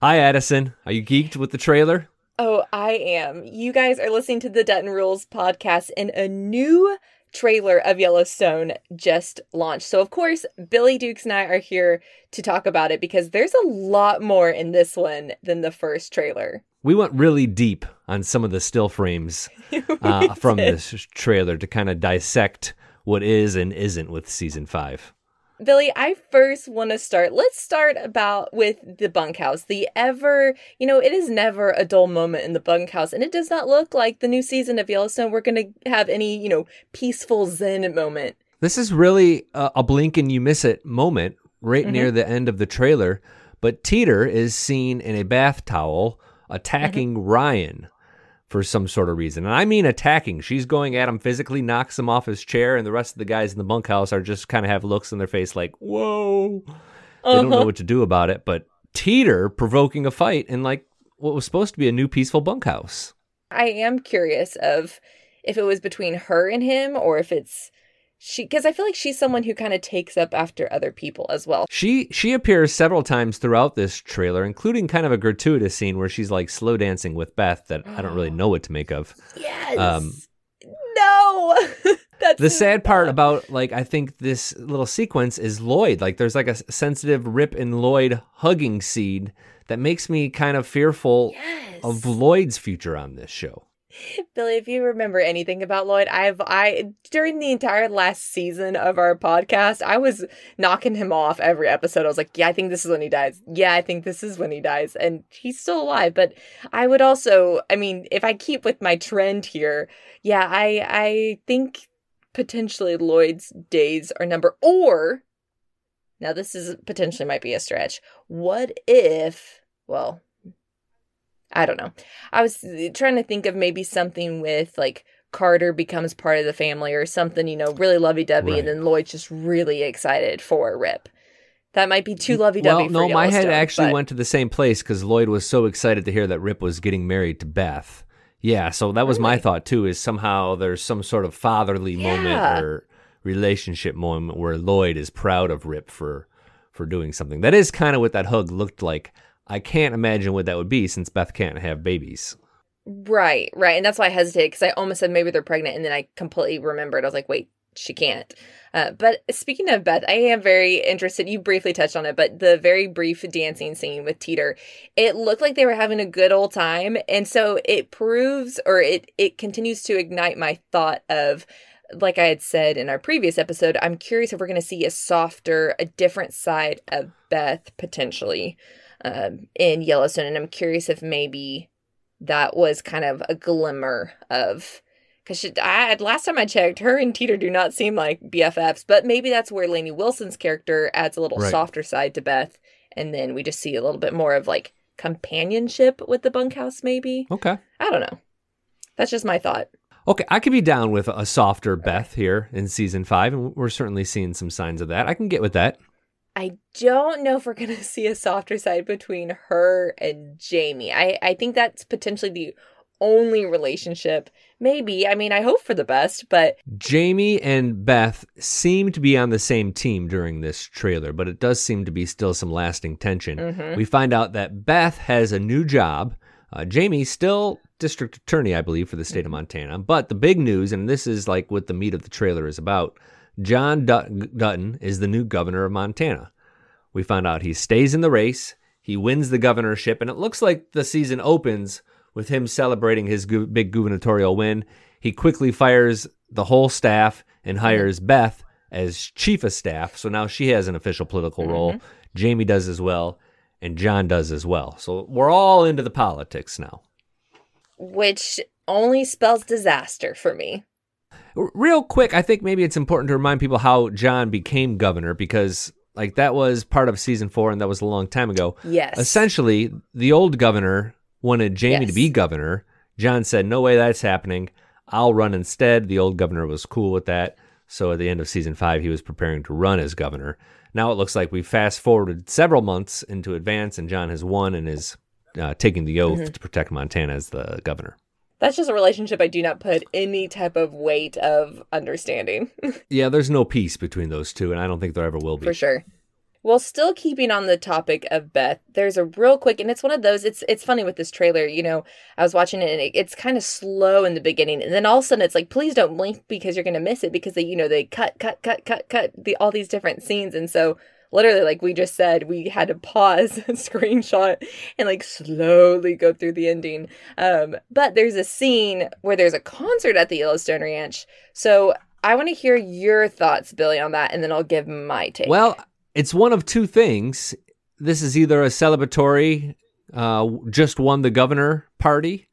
Hi, Addison. Are you geeked with the trailer? Oh, I am. You guys are listening to the Dutton Rules podcast, and a new trailer of Yellowstone just launched. So, of course, Billy Dukes and I are here to talk about it because there's a lot more in this one than the first trailer. We went really deep on some of the still frames uh, from this trailer to kind of dissect what is and isn't with season five. Billy, I first want to start. Let's start about with the bunkhouse. The ever, you know, it is never a dull moment in the bunkhouse, and it does not look like the new season of Yellowstone. We're going to have any, you know, peaceful zen moment. This is really a, a blink and you miss it moment right mm-hmm. near the end of the trailer. But Teeter is seen in a bath towel attacking mm-hmm. Ryan for some sort of reason. And I mean attacking. She's going at him physically, knocks him off his chair, and the rest of the guys in the bunkhouse are just kind of have looks in their face like, whoa. Uh-huh. They don't know uh-huh. what to do about it. But Teeter provoking a fight in like what was supposed to be a new peaceful bunkhouse. I am curious of if it was between her and him or if it's she because I feel like she's someone who kind of takes up after other people as well. She she appears several times throughout this trailer, including kind of a gratuitous scene where she's like slow dancing with Beth that I don't really know what to make of. Yes. Um, no. That's the sad part about like I think this little sequence is Lloyd. Like there's like a sensitive Rip and Lloyd hugging seed that makes me kind of fearful yes. of Lloyd's future on this show. Billy, if you remember anything about Lloyd, I've I during the entire last season of our podcast, I was knocking him off every episode. I was like, "Yeah, I think this is when he dies. Yeah, I think this is when he dies." And he's still alive, but I would also, I mean, if I keep with my trend here, yeah, I I think potentially Lloyd's days are number or now this is potentially might be a stretch. What if, well, I don't know. I was uh, trying to think of maybe something with like Carter becomes part of the family or something, you know, really lovey dovey, right. and then Lloyd's just really excited for Rip. That might be too lovey dovey. Well, no, my head actually but... went to the same place because Lloyd was so excited to hear that Rip was getting married to Beth. Yeah, so that was really? my thought too. Is somehow there's some sort of fatherly yeah. moment or relationship moment where Lloyd is proud of Rip for for doing something. That is kind of what that hug looked like I can't imagine what that would be since Beth can't have babies. Right, right. And that's why I hesitated because I almost said maybe they're pregnant and then I completely remembered. I was like, wait, she can't. Uh, but speaking of Beth, I am very interested. You briefly touched on it, but the very brief dancing scene with Teeter, it looked like they were having a good old time. And so it proves or it, it continues to ignite my thought of like I had said in our previous episode, I'm curious if we're going to see a softer, a different side of Beth potentially um, in Yellowstone, and I'm curious if maybe that was kind of a glimmer of because I last time I checked, her and Teeter do not seem like BFFs, but maybe that's where Lainey Wilson's character adds a little right. softer side to Beth, and then we just see a little bit more of like companionship with the bunkhouse. Maybe okay, I don't know. That's just my thought. Okay, I could be down with a softer Beth here in season five, and we're certainly seeing some signs of that. I can get with that. I don't know if we're going to see a softer side between her and Jamie. I, I think that's potentially the only relationship. Maybe. I mean, I hope for the best, but. Jamie and Beth seem to be on the same team during this trailer, but it does seem to be still some lasting tension. Mm-hmm. We find out that Beth has a new job. Uh, Jamie still district attorney, I believe, for the state of mm-hmm. Montana. But the big news, and this is like what the meat of the trailer is about John Dut- Dutton is the new governor of Montana. We find out he stays in the race, he wins the governorship, and it looks like the season opens with him celebrating his gu- big gubernatorial win. He quickly fires the whole staff and hires mm-hmm. Beth as chief of staff, so now she has an official political mm-hmm. role. Jamie does as well, and John does as well. So we're all into the politics now. Which only spells disaster for me. Real quick, I think maybe it's important to remind people how John became governor because like that was part of season 4 and that was a long time ago. Yes. Essentially, the old governor wanted Jamie Yes. to be governor. John said, "No way that's happening. I'll run instead." The old governor was cool with that. So at the end of season 5, he was preparing to run as governor. Now it looks like we fast forwarded several months into advance and John has won and is uh, taking the oath Mm-hmm. to protect Montana as the governor. That's just a relationship I do not put any type of weight of understanding. Yeah, there's no peace between those two, and I don't think there ever will be. for sure. Well, still keeping on the topic of Beth, there's a real quick, and it's one of those. It's it's funny with this trailer. You know, I was watching it, and it, it's kind of slow in the beginning, and then all of a sudden, it's like, please don't blink because you're gonna miss it because they, you know, they cut, cut, cut, cut, cut the all these different scenes, and so literally, like we just said, we had to pause and screenshot and like slowly go through the ending. Um, but there's a scene where there's a concert at the Yellowstone Ranch, so. I want to hear your thoughts, Billy, on that, and then I'll give my take. Well, it's one of two things. This is either a celebratory, uh, just won the governor party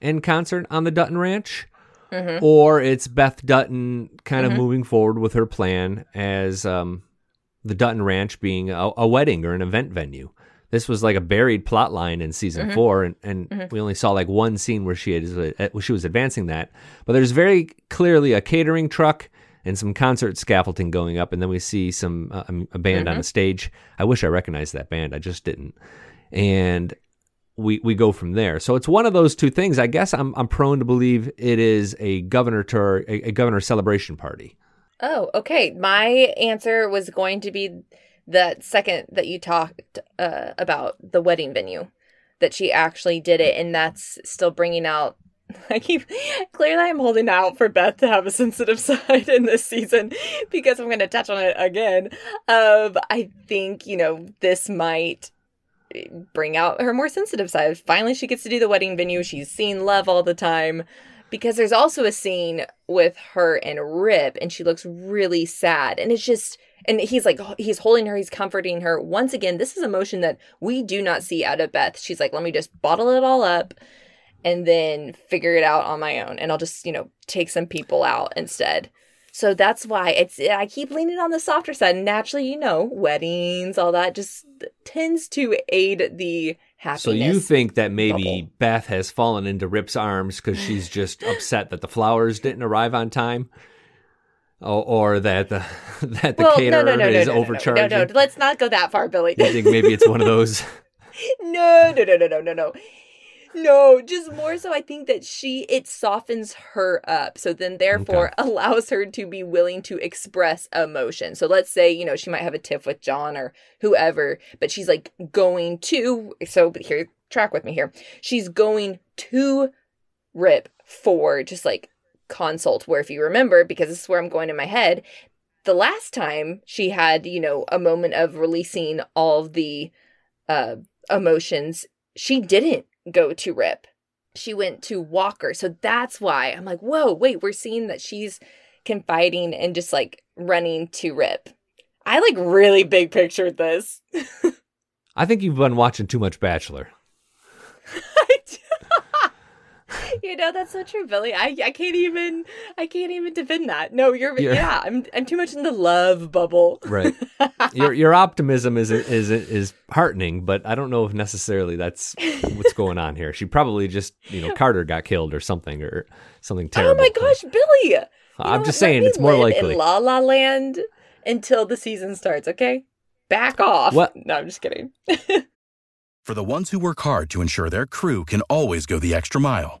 in concert on the Dutton Ranch, Mhm. or it's Beth Dutton kind of Mhm. moving forward with her plan as um, the Dutton Ranch being a, a wedding or an event venue. This was like a buried plot line in season Mhm. four, and, and Mhm. we only saw like one scene where she is uh, she was advancing that. But there's very clearly a catering truck and some concert scaffolding going up, and then we see some uh, a band on Mhm. a stage. I wish I recognized that band, I just didn't. And we we go from there. So it's one of those two things. I guess I'm I'm prone to believe it is a governor tour, a, a governor celebration party. Oh, okay. My answer was going to be that second that you talked uh, about the wedding venue, that she actually did it, and that's still bringing out. I keep clearly I'm holding out for Beth to have a sensitive side in this season because I'm going to touch on it again. Um, I think you know this might bring out her more sensitive side. Finally, she gets to do the wedding venue. She's seen love all the time because there's also a scene with her and Rip, and she looks really sad. And it's just, and he's like, he's holding her, he's comforting her. Once again, this is emotion that we do not see out of Beth. She's like, let me just bottle it all up and then figure it out on my own. And I'll just, you know, take some people out instead. So that's why it's, I keep leaning on the softer side. Naturally, you know, weddings, all that just tends to aid the happiness. So you think that maybe bubble. Beth has fallen into Rip's arms because she's just upset that the flowers didn't arrive on time, or, or that the that the well, caterer no, no, no, is no, no, overcharging? No, no, let's not go that far, Billy. You think maybe it's one of those? no, no, no, no, no, no, no. No, just more so I think that she it softens her up. So then therefore allows her to be willing to express emotion. So let's say, you know, she might have a tiff with John or whoever, but she's like going to so here track with me here. She's going to Rip for just like consult where if you remember because this is where I'm going in my head, the last time she had, you know, a moment of releasing all of the uh emotions, she didn't go to Rip. She went to Walker. So that's why I'm like, whoa, wait, we're seeing that she's confiding and just like running to Rip. I like really big pictured this. I think you've been watching too much Bachelor. you know that's so true, Billy. I, I can't even I can't even defend that. No, you're You're- yeah. I'm I'm too much in the love bubble. Right. your your optimism is is is heartening, but I don't know if necessarily that's what's going on here. She probably just you know Carter got killed or something or something terrible. oh my gosh, Billy! You I'm just what? Saying it's more live likely. in La La Land until the season starts. Okay, back off. What? No, I'm just kidding. For the ones who work hard to ensure their crew can always go the extra mile,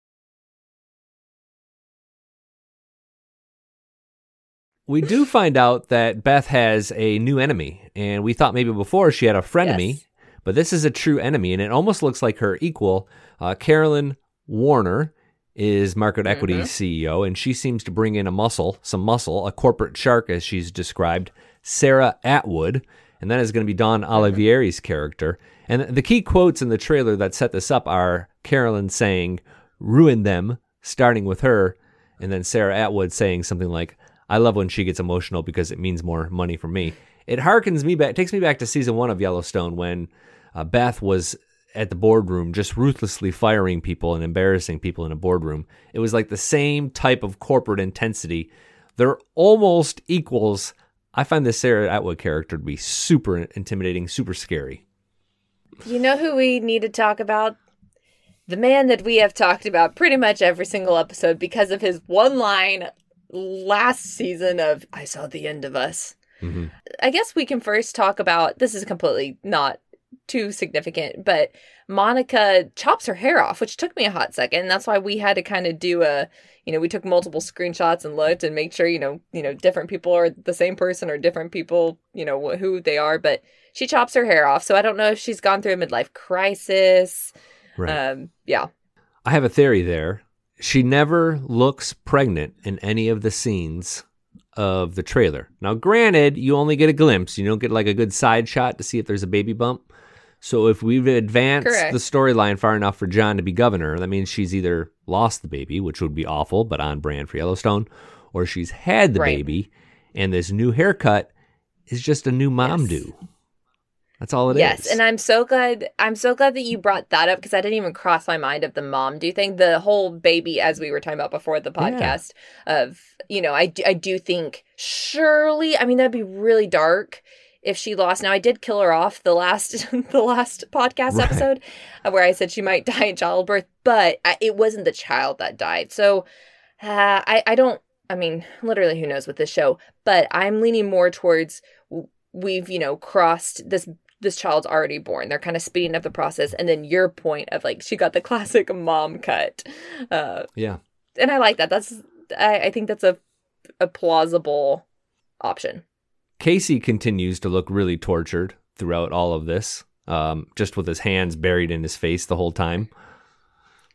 We do find out that Beth has a new enemy, and we thought maybe before she had a frenemy, Yes. but this is a true enemy, and it almost looks like her equal, uh, Carolyn Warner. is Market Equity's CEO, and she seems to bring in a muscle, some muscle, a corporate shark, as she's described, Sarah Atwood. And that is going to be Dawn Olivieri's character. And the key quotes in the trailer that set this up are Carolyn saying, ruin them, starting with her, and then Sarah Atwood saying something like, I love when she gets emotional because it means more money for me. It harkens me back, takes me back to season one of Yellowstone when uh, Beth was at the boardroom just ruthlessly firing people and embarrassing people in a boardroom. It was like the same type of corporate intensity. They're almost equals. I find this Sarah Atwood character to be super intimidating, super scary. You know who we need to talk about? The man that we have talked about pretty much every single episode because of his one line last season of I saw the end of us. Mm-hmm. I guess we can first talk about this is completely not too significant, but Monica chops her hair off, which took me a hot second. And that's why we had to kind of do a, you know, we took multiple screenshots and looked and make sure, you know, you know, different people are the same person or different people, you know, who they are. But she chops her hair off, so I don't know if she's gone through a midlife crisis. Right. Um, yeah. I have a theory there. She never looks pregnant in any of the scenes of the trailer. Now, granted, you only get a glimpse. You don't get like a good side shot to see if there's a baby bump. So if we've advanced Correct. the storyline far enough for John to be governor, that means she's either lost the baby, which would be awful, but on brand for Yellowstone, or she's had the right. baby, and this new haircut is just a new mom yes. do. That's all it yes, is. yes, and I'm so glad. I'm so glad that you brought that up because I didn't even cross my mind of the mom do thing. The whole baby, as we were talking about before the podcast, yeah. of you know, I do, I do think surely. I mean, that'd be really dark if she lost. Now, I did kill her off the last the last podcast right. episode uh, where I said she might die in childbirth, but I, it wasn't the child that died. So uh, I I don't. I mean, literally, who knows with this show? But I'm leaning more towards we've you know crossed this this child's already born. They're kind of speeding up the process. And then your point of like, she got the classic mom cut. Uh, yeah. And I like that. That's, I, I think that's a, a plausible option. Kayce continues to look really tortured throughout all of this, um, just with his hands buried in his face the whole time.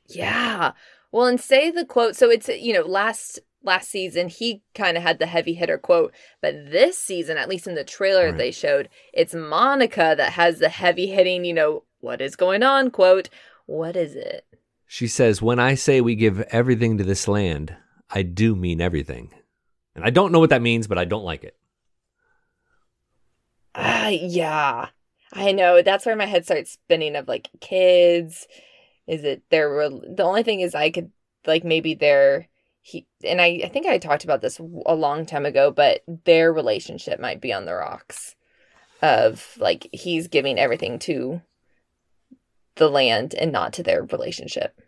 Yeah. Well, and say the quote. So it's, you know, last last season he kind of had the heavy hitter quote but this season at least in the trailer right. they showed it's monica that has the heavy hitting you know what is going on quote. What is it? She says when i say we give everything to this land i do mean everything. And i don't know what that means but i don't like it. Uh, yeah. I know. That's where my head starts spinning of like kids. Is it their the only thing is i could like maybe they're he and I, I think I talked about this a long time ago, but their relationship might be on the rocks. Of like he's giving everything to the land and not to their relationship.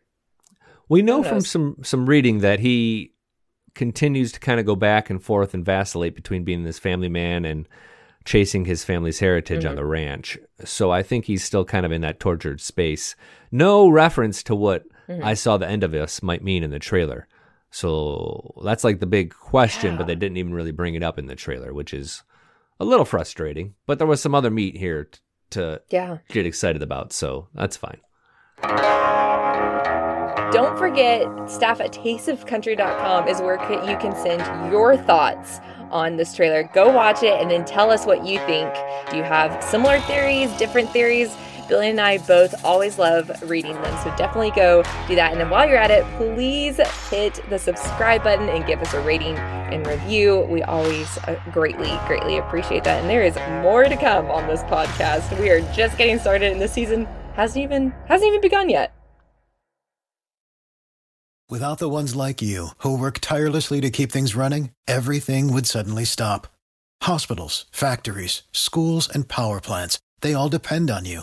We know from some some reading that he continues to kind of go back and forth and vacillate between being this family man and chasing his family's heritage mm-hmm. on the ranch. So I think he's still kind of in that tortured space. No reference to what mm-hmm. I saw the end of this might mean in the trailer. So that's like the big question, yeah. but they didn't even really bring it up in the trailer, which is a little frustrating. But there was some other meat here t- to yeah. get excited about, so that's fine. Don't forget, staff at tasteofcountry.com is where you can send your thoughts on this trailer. Go watch it and then tell us what you think. Do you have similar theories, different theories? Billy and I both always love reading them, so definitely go do that. And then while you're at it, please hit the subscribe button and give us a rating and review. We always uh, greatly, greatly appreciate that. And there is more to come on this podcast. We are just getting started, and the season hasn't even hasn't even begun yet. Without the ones like you who work tirelessly to keep things running, everything would suddenly stop. Hospitals, factories, schools, and power plants—they all depend on you.